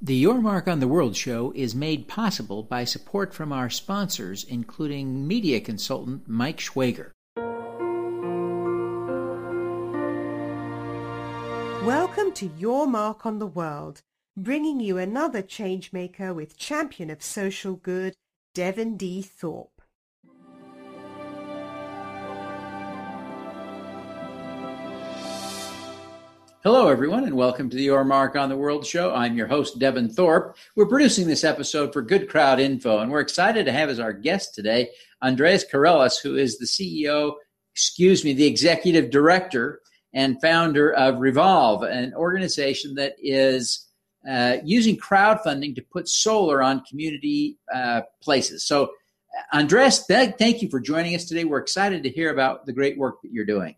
The Your Mark on the World show is made possible by support from our sponsors, including media consultant Mike Schwager. Welcome to Your Mark on the World, bringing you another changemaker with champion of social good, Devin D. Thorpe. Hello, everyone, and welcome to the Your Mark on the World show. I'm your host, Devin Thorpe. We're producing this episode for Good Crowd Info, and we're excited to have as our guest today Andreas Karelas, who is the CEO, excuse me, the executive director and founder of RE-volv, an organization that is uh, using crowdfunding to put solar on community uh, places. So, Andres, thank you for joining us today. We're excited to hear about the great work that you're doing.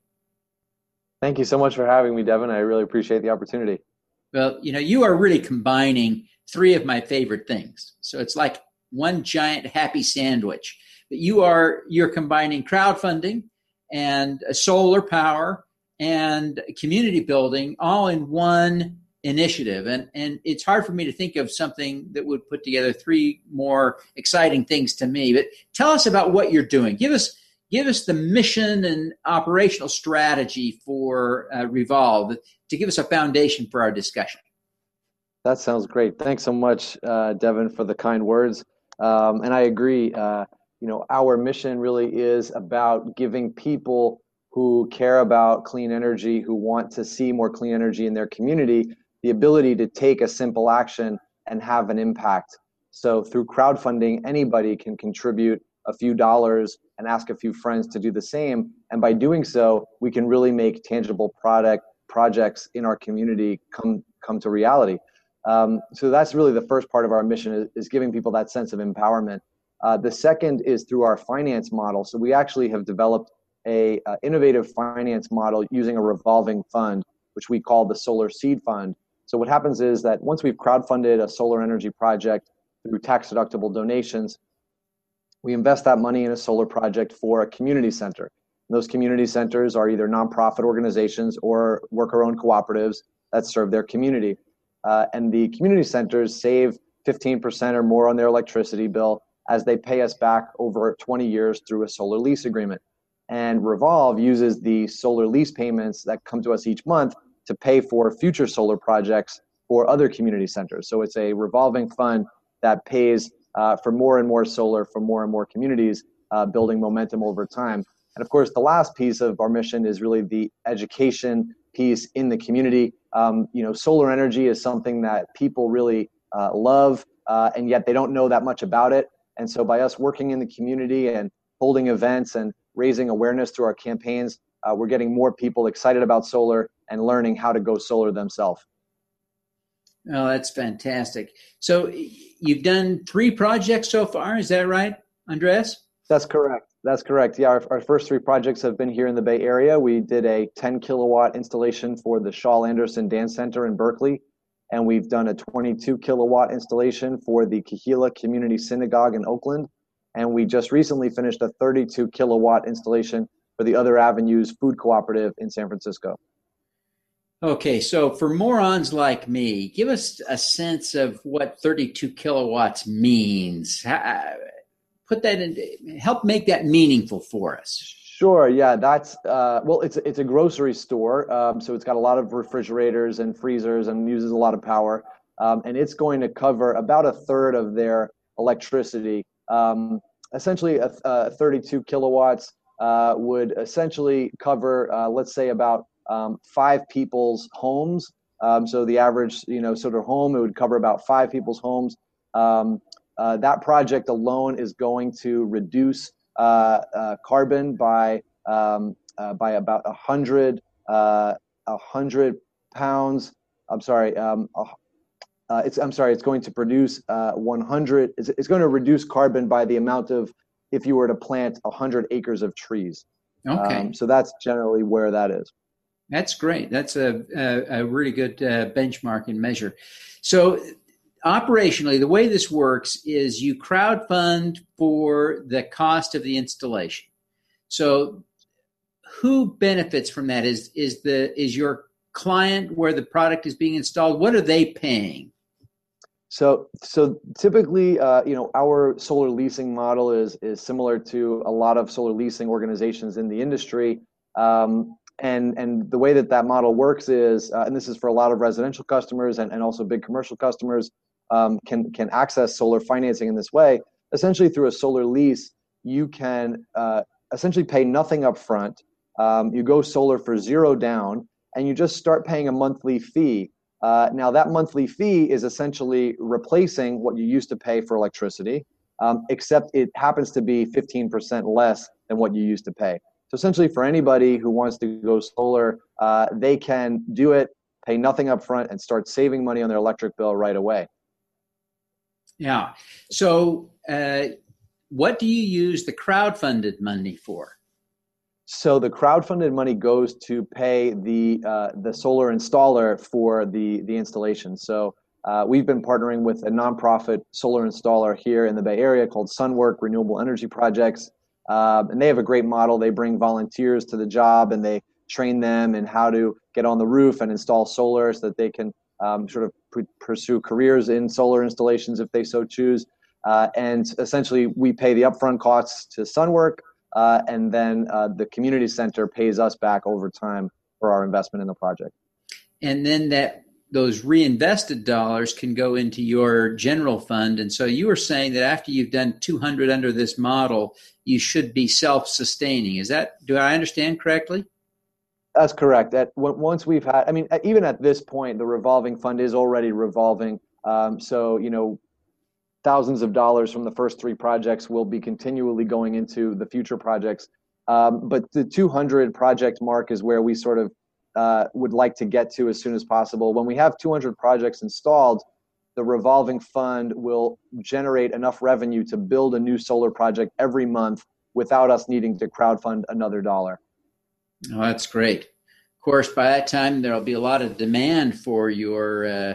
Thank you so much for having me, Devin. I really appreciate the opportunity. Well, you know, you are really combining three of my favorite things. So it's like one giant happy sandwich. But you are you're combining crowdfunding and solar power and community building all in one initiative. And and it's hard for me to think of something that would put together three more exciting things to me. But tell us about what you're doing. Give us give us the mission and operational strategy for uh, RE-volv to give us a foundation for our discussion. That sounds great. Thanks so much, uh, Devin, for the kind words. Um, and I agree. Uh, you know, our mission really is about giving people who care about clean energy, who want to see more clean energy in their community, the ability to take a simple action and have an impact. So through crowdfunding, anybody can contribute a few dollars and ask a few friends to do the same. And by doing so, we can really make tangible product projects in our community come come to reality. Um, so that's really the first part of our mission is, is giving people that sense of empowerment. Uh, the second is through our finance model. So we actually have developed a uh, innovative finance model using a revolving fund, which we call the Solar Seed Fund. So what happens is that once we've crowdfunded a solar energy project through tax deductible donations, we invest that money in a solar project for a community center. And those community centers are either nonprofit organizations or worker owned cooperatives that serve their community. Uh, and the community centers save 15% or more on their electricity bill as they pay us back over 20 years through a solar lease agreement. And RE-volv uses the solar lease payments that come to us each month to pay for future solar projects for other community centers. So it's a revolving fund that pays uh, for more and more solar for more and more communities, uh, building momentum over time. And of course, the last piece of our mission is really the education piece in the community. Um, you know, solar energy is something that people really uh, love, uh, and yet they don't know that much about it. And so, by us working in the community and holding events and raising awareness through our campaigns, uh, we're getting more people excited about solar and learning how to go solar themselves. Oh, that's fantastic. So you've done three projects so far. Is that right, Andres? That's correct. That's correct. Yeah, our, our first three projects have been here in the Bay Area. We did a 10 kilowatt installation for the Shawl-Anderson Dance Center in Berkeley, and we've done a 22 kilowatt installation for the Kehilla Community Synagogue in Oakland, and we just recently finished a 32 kilowatt installation for the Other Avenues Food Cooperative in San Francisco. Okay, so for morons like me, give us a sense of what 32 kilowatts means. Put that in, help make that meaningful for us. Sure. Yeah, that's uh, well, it's it's a grocery store, um, so it's got a lot of refrigerators and freezers and uses a lot of power, um, and it's going to cover about a third of their electricity. Um, essentially, a, a 32 kilowatts uh, would essentially cover, uh, let's say, about um, five people's homes. Um, so the average, you know, sort of home, it would cover about five people's homes. Um, uh, that project alone is going to reduce uh, uh, carbon by um, uh, by about a hundred uh, a hundred pounds. I'm sorry. Um, uh, it's I'm sorry. It's going to produce 100. It's, it's going to reduce carbon by the amount of if you were to plant 100 acres of trees. Okay. Um, so that's generally where that is. That's great. That's a, a, a really good uh, benchmark and measure. So, operationally, the way this works is you crowdfund for the cost of the installation. So, who benefits from that? Is is the is your client where the product is being installed? What are they paying? So, so typically, uh, you know, our solar leasing model is is similar to a lot of solar leasing organizations in the industry. Um, and and the way that that model works is, uh, and this is for a lot of residential customers and, and also big commercial customers, um, can can access solar financing in this way. Essentially, through a solar lease, you can uh, essentially pay nothing up front. Um, you go solar for zero down, and you just start paying a monthly fee uh, now, that monthly fee is essentially replacing what you used to pay for electricity, um, except it happens to be 15% less than what you used to pay. So, essentially, for anybody who wants to go solar, uh, they can do it, pay nothing up front, and start saving money on their electric bill right away. Yeah. So, uh, what do you use the crowd-funded money for? So the crowd-funded money goes to pay the uh, the solar installer for the the installation. So uh, we've been partnering with a nonprofit solar installer here in the Bay Area called Sunwork Renewable Energy Projects, um, and they have a great model. They bring volunteers to the job and they train them in how to get on the roof and install solar so that they can um, sort of pursue careers in solar installations if they so choose. Uh, and essentially, we pay the upfront costs to Sunwork uh, and then uh, the community center pays us back over time for our investment in the project. And then that those reinvested dollars can go into your general fund. And so you were saying that after you've done 200 under this model, you should be self-sustaining. Is that do I understand correctly? That's correct. At once we've had, I mean, even at this point, the revolving fund is already revolving. Um, so you know, thousands of dollars from the first three projects will be continually going into the future projects. Um, but the 200 project mark is where we sort of uh, would like to get to as soon as possible. When we have 200 projects installed, the revolving fund will generate enough revenue to build a new solar project every month without us needing to crowdfund another dollar. Oh, that's great. Of course, by that time, there'll be a lot of demand for your uh,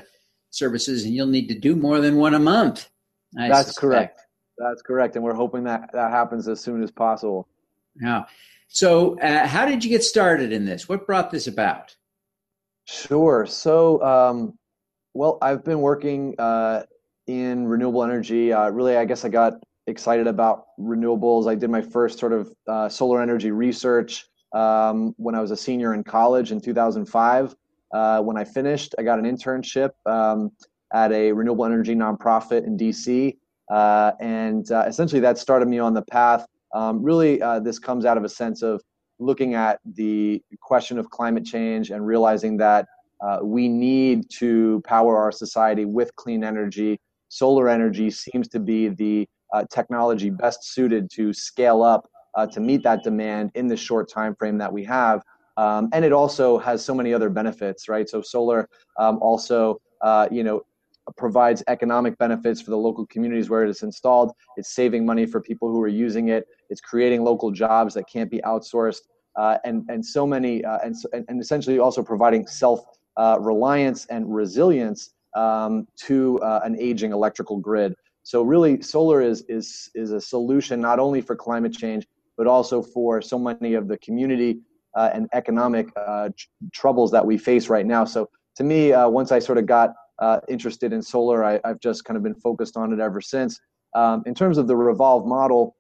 services, and you'll need to do more than one a month. I That's suspect. correct. That's correct, and we're hoping that that happens as soon as possible. Yeah. So, uh, how did you get started in this? What brought this about? Sure. So, um, well, I've been working uh, in renewable energy. Uh, really, I guess I got excited about renewables. I did my first sort of uh, solar energy research um, when I was a senior in college in 2005. Uh, when I finished, I got an internship. Um, at a renewable energy nonprofit in DC. Uh, and essentially, that started me on the path. Um, really, uh, this comes out of a sense of looking at the question of climate change and realizing that uh, we need to power our society with clean energy. Solar energy seems to be the uh, technology best suited to scale up uh, to meet that demand in the short time frame that we have. Um, and it also has so many other benefits, right? So solar um, also, you know, provides economic benefits for the local communities where it is installed. It's saving money for people who are using it. It's creating local jobs that can't be outsourced, uh, and and so many, uh, and, and essentially also providing self uh, reliance and resilience um, to uh, an aging electrical grid. So really, solar is is is a solution not only for climate change but also for so many of the community uh, and economic uh, tr- troubles that we face right now. So to me, once I sort of got uh, interested in solar. I, have just kind of been focused on it ever since. Um, in terms of the RE-volv model,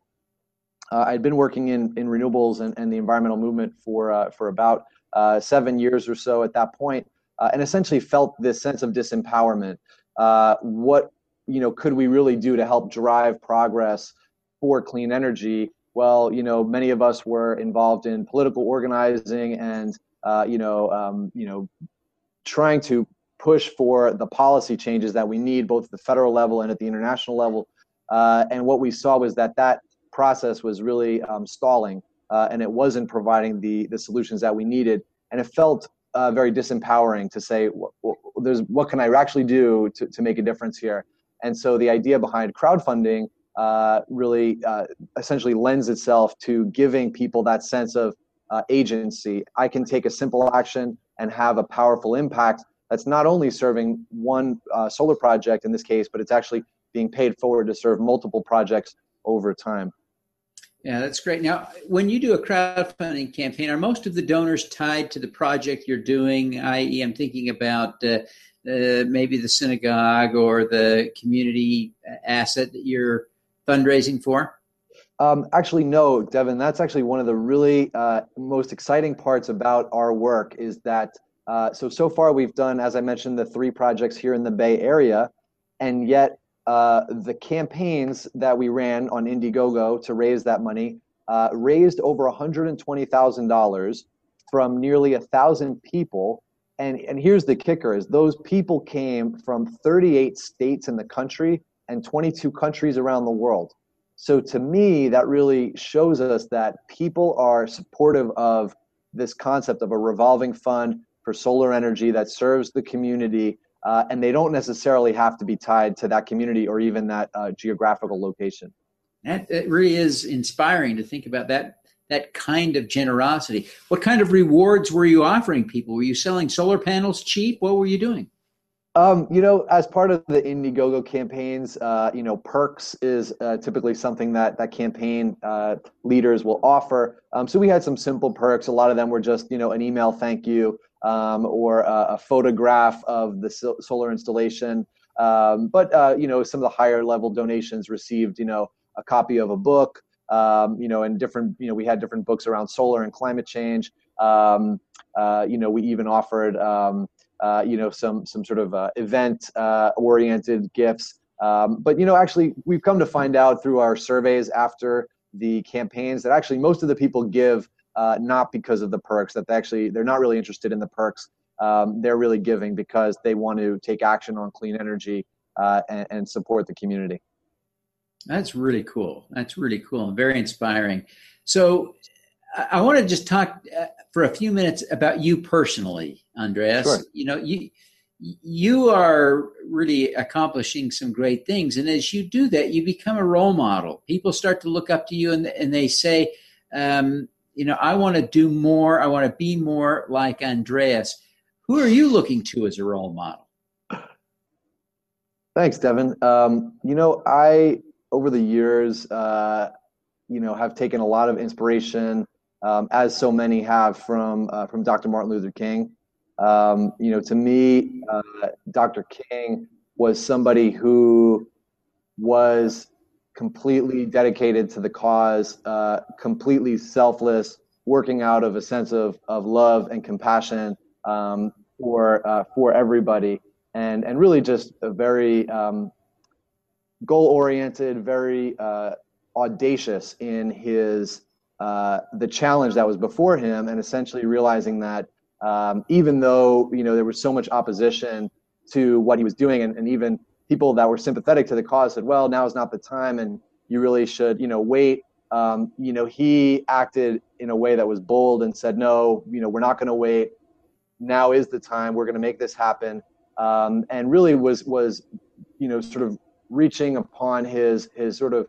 uh, I'd been working in, in renewables and, and the environmental movement for, uh, for about uh, seven years or so at that point, uh, and essentially felt this sense of disempowerment. Uh, what you know could we really do to help drive progress for clean energy? Well, you know, many of us were involved in political organizing and you know, um, you know, trying to push for the policy changes that we need both at the federal level and at the international level. Uh, and what we saw was that that process was really um, stalling uh, and it wasn't providing the, the solutions that we needed. And it felt uh, very disempowering to say, well, there's, what can I actually do to, to make a difference here? And so the idea behind crowdfunding uh, really uh, essentially lends itself to giving people that sense of uh, agency. I can take a simple action and have a powerful impact that's not only serving one uh, solar project in this case, but it's actually being paid forward to serve multiple projects over time. Yeah, that's great. Now, when you do a crowdfunding campaign, are most of the donors tied to the project you're doing? I.e., I'm thinking about uh, uh, maybe the synagogue or the community asset that you're fundraising for? Um, actually, no, Devin. That's actually one of the really uh, most exciting parts about our work is that. Uh, so so far we've done, as I mentioned, the three projects here in the Bay Area, and yet uh, the campaigns that we ran on Indiegogo to raise that money uh, raised over $120,000 from nearly a thousand people. And, and here's the kicker is those people came from 38 states in the country and 22 countries around the world. So to me, that really shows us that people are supportive of this concept of a revolving fund for solar energy that serves the community. Uh, and they don't necessarily have to be tied to that community or even that uh, geographical location. That, that really is inspiring to think about that that kind of generosity. What kind of rewards were you offering people? Were you selling solar panels cheap? What were you doing? Um, you know, as part of the Indiegogo campaigns, uh, you know, perks is uh, typically something that that campaign uh, leaders will offer. Um, so we had some simple perks. A lot of them were just, you know, an email thank you um, or a, a, photograph of the solar installation. Um, but uh, you know, some of the higher level donations received, you know, a copy of a book, um, you know, and different, you know, we had different books around solar and climate change. Um, uh, you know, we even offered, uh, you know, some some sort of uh, event uh, oriented gifts. Um, but you know, actually, we've come to find out through our surveys after the campaigns that actually most of the people give uh, not because of the perks. That they actually they're not really interested in the perks. Um, they're really giving because they want to take action on clean energy uh, and, and support the community. That's really cool. That's really cool and very inspiring. So, I want to just talk uh, for a few minutes about you personally, Andreas. Sure. You know, you you are really accomplishing some great things, and as you do that, you become a role model. People start to look up to you, and and they say, um, you know, I want to do more. I want to be more like Andreas. Who are you looking to as a role model? Thanks, Devin. Um, you know, I over the years, uh, you know, have taken a lot of inspiration, um, as so many have from uh, from Dr. Martin Luther King. Um, you know, to me, uh, Dr. King was somebody who was completely dedicated to the cause, uh, completely selfless, working out of a sense of, of love and compassion um, for uh, for everybody, and and really just a very um, goal oriented, very uh, audacious in his uh, the challenge that was before him, and essentially realizing that um, even though you know there was so much opposition to what he was doing, and, and even people that were sympathetic to the cause said, "Well, now is not the time, and you really should you know wait." Um, you know, he acted in a way that was bold and said, "No, you know, we're not going to wait. Now is the time. We're going to make this happen." Um, and really was was you know sort of reaching upon his his sort of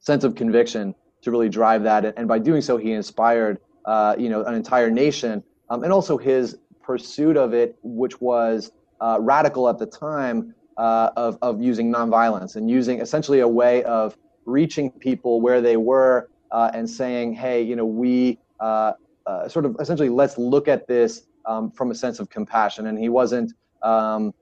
sense of conviction to really drive that, and by doing so, he inspired uh, you know an entire nation, um, and also his pursuit of it, which was uh, radical at the time, uh, of of using nonviolence and using essentially a way of reaching people where they were uh, and saying, hey, you know, we uh, uh, sort of essentially let's look at this um, from a sense of compassion, and he wasn't. Um,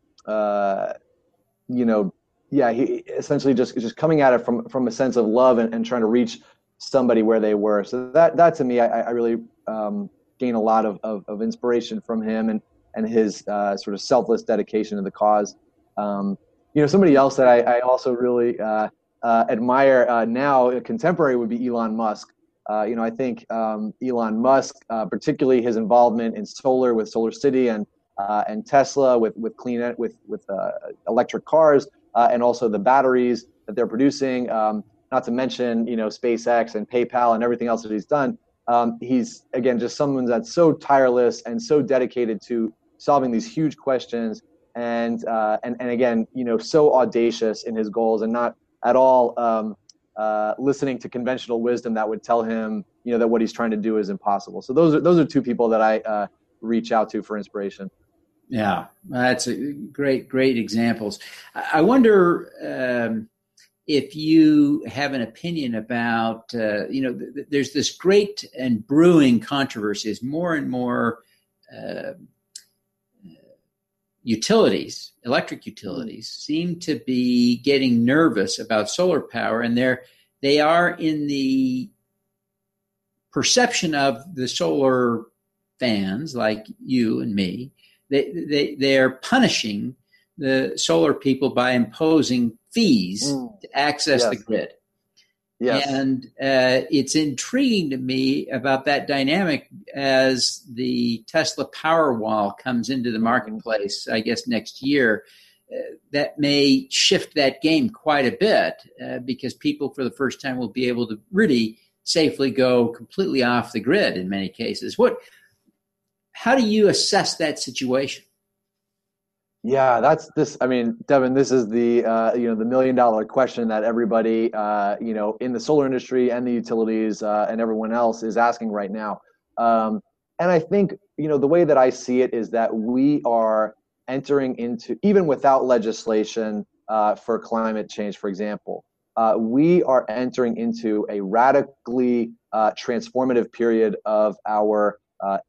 you know, yeah, he essentially just just coming at it from from a sense of love and, and trying to reach somebody where they were. So that that to me, I, I really um, gain a lot of, of, of, inspiration from him and and his uh, sort of selfless dedication to the cause. Um, you know, somebody else that I, I also really uh, uh, admire uh, now, contemporary, would be Elon Musk. Uh, you know, I think um, Elon Musk, uh, particularly his involvement in solar with Solar City and and Tesla with with clean with with electric cars and also the batteries that they're producing. Um, not to mention, you know, SpaceX and PayPal and everything else that he's done. Um, he's again just someone that's so tireless and so dedicated to solving these huge questions, and uh, and and again, you know, so audacious in his goals and not at all um, uh, listening to conventional wisdom that would tell him, you know, that what he's trying to do is impossible. So those are those are two people that I uh, reach out to for inspiration. Yeah, that's a great, great examples. I wonder um, if you have an opinion about, uh, you know, th- there's this great and brewing controversy as more and more uh, utilities, electric utilities, seem to be getting nervous about solar power, and they're they are in the perception of the solar fans like you and me. They they they are punishing the solar people by imposing fees mm. to access yes. the grid. Yes. And uh, it's intriguing to me about that dynamic as the Tesla Powerwall comes into the marketplace, I guess, next year. Uh, that may shift that game quite a bit uh, because people, for the first time, will be able to really safely go completely off the grid in many cases. What? How do you assess that situation? Yeah, that's this. I mean, Devin, this is the uh, you know the million dollar question that everybody uh, you know in the solar industry and the utilities uh, and everyone else is asking right now. Um, and I think you know the way that I see it is that we are entering into even without legislation uh, for climate change, for example, uh, we are entering into a radically uh, transformative period of our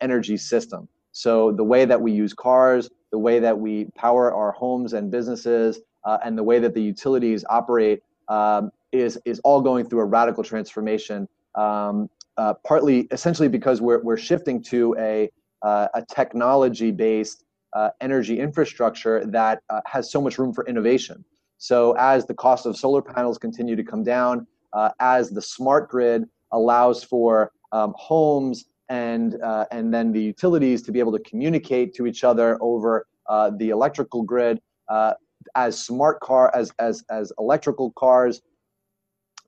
energy system. So the way that we use cars, the way that we power our homes and businesses, uh, and the way that the utilities operate um, is is all going through a radical transformation. Um, uh, partly, essentially, because we're we're shifting to a uh, a technology based uh, energy infrastructure that uh, has so much room for innovation. So as the cost of solar panels continue to come down, uh, as the smart grid allows for um, homes and uh, and then the utilities to be able to communicate to each other over uh, the electrical grid uh, as smart car as as as electrical cars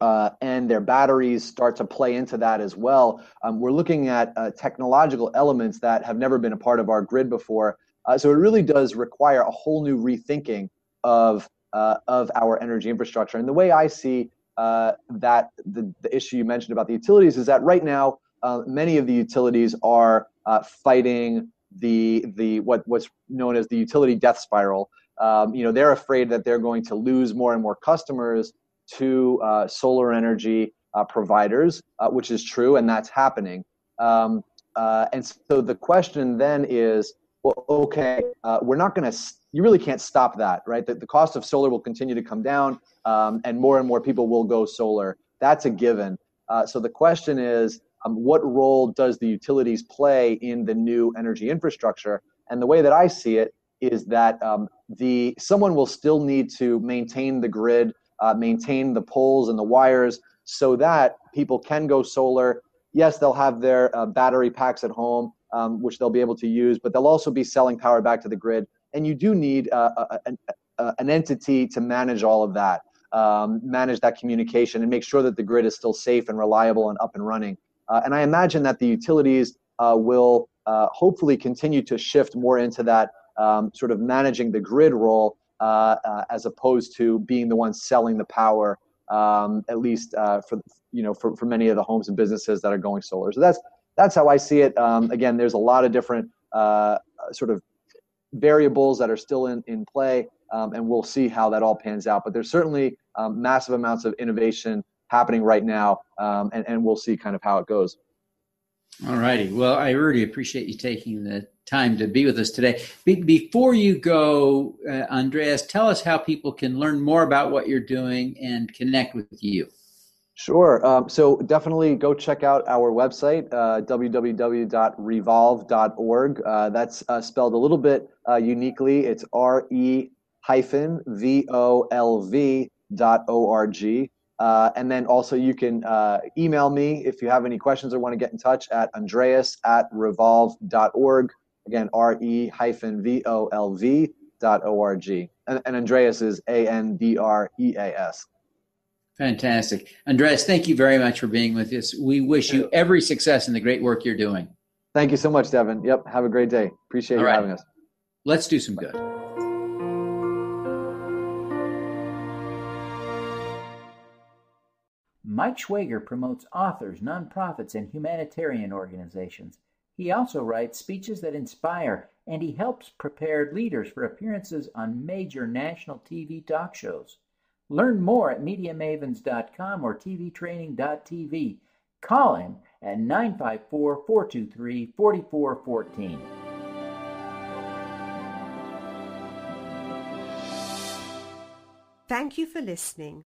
uh, and their batteries start to play into that as well. Um, we're looking at uh, technological elements that have never been a part of our grid before. Uh, so it really does require a whole new rethinking of of our energy infrastructure. And the way I see that the, the issue you mentioned about the utilities is that right now uh, many of the utilities are uh, fighting the the what what's known as the utility death spiral. Um, you know, they're afraid that they're going to lose more and more customers to uh, solar energy uh, providers, uh, which is true, and that's happening. Um, and so the question then is, well, okay, we're not going to. You really can't stop that, right? The, the cost of solar will continue to come down, um, and more and more people will go solar. That's a given. so the question is, um, what role does the utilities play in the new energy infrastructure? And the way that I see it is that um, the someone will still need to maintain the grid, uh, maintain the poles and the wires, so that people can go solar. Yes, they'll have their uh, battery packs at home, um, which they'll be able to use, but they'll also be selling power back to the grid. And you do need uh, a, a, an entity to manage all of that, um, manage that communication, and make sure that the grid is still safe and reliable and up and running. Uh, and I imagine that the utilities uh, will uh, hopefully continue to shift more into that um, sort of managing the grid role as opposed to being the ones selling the power, um, at least for you know for, for many of the homes and businesses that are going solar. So that's that's how I see it. Um, again, there's a lot of different sort of variables that are still in, in play, um, and we'll see how that all pans out. But there's certainly um, massive amounts of innovation happening right now, um, and, and we'll see kind of how it goes. All righty. Well, I really appreciate you taking the time to be with us today. Be- before you go, uh, Andreas, tell us how people can learn more about what you're doing and connect with you. Sure. Um, so definitely go check out our website, uh, www.revolv.org. Uh, that's uh, spelled a little bit uh, uniquely. It's R E hyphen V O L V dot O R G. Uh, and then also you can uh, email me if you have any questions or want to get in touch at andreas at revolv.org. Again, R-E hyphen V-O-L-V dot O-R-G. And, and Andreas is A-N-D-R-E-A-S. Fantastic. Andreas, thank you very much for being with us. We wish you every success in the great work you're doing. Thank you so much, Devin. Yep. Have a great day. Appreciate All you right. having us. Let's do some good. Mike Schwager promotes authors, nonprofits, and humanitarian organizations. He also writes speeches that inspire, and he helps prepare leaders for appearances on major national TV talk shows. Learn more at MediaMavens.com or TVTraining.tv. Call him at 954 423 4414. Thank you for listening.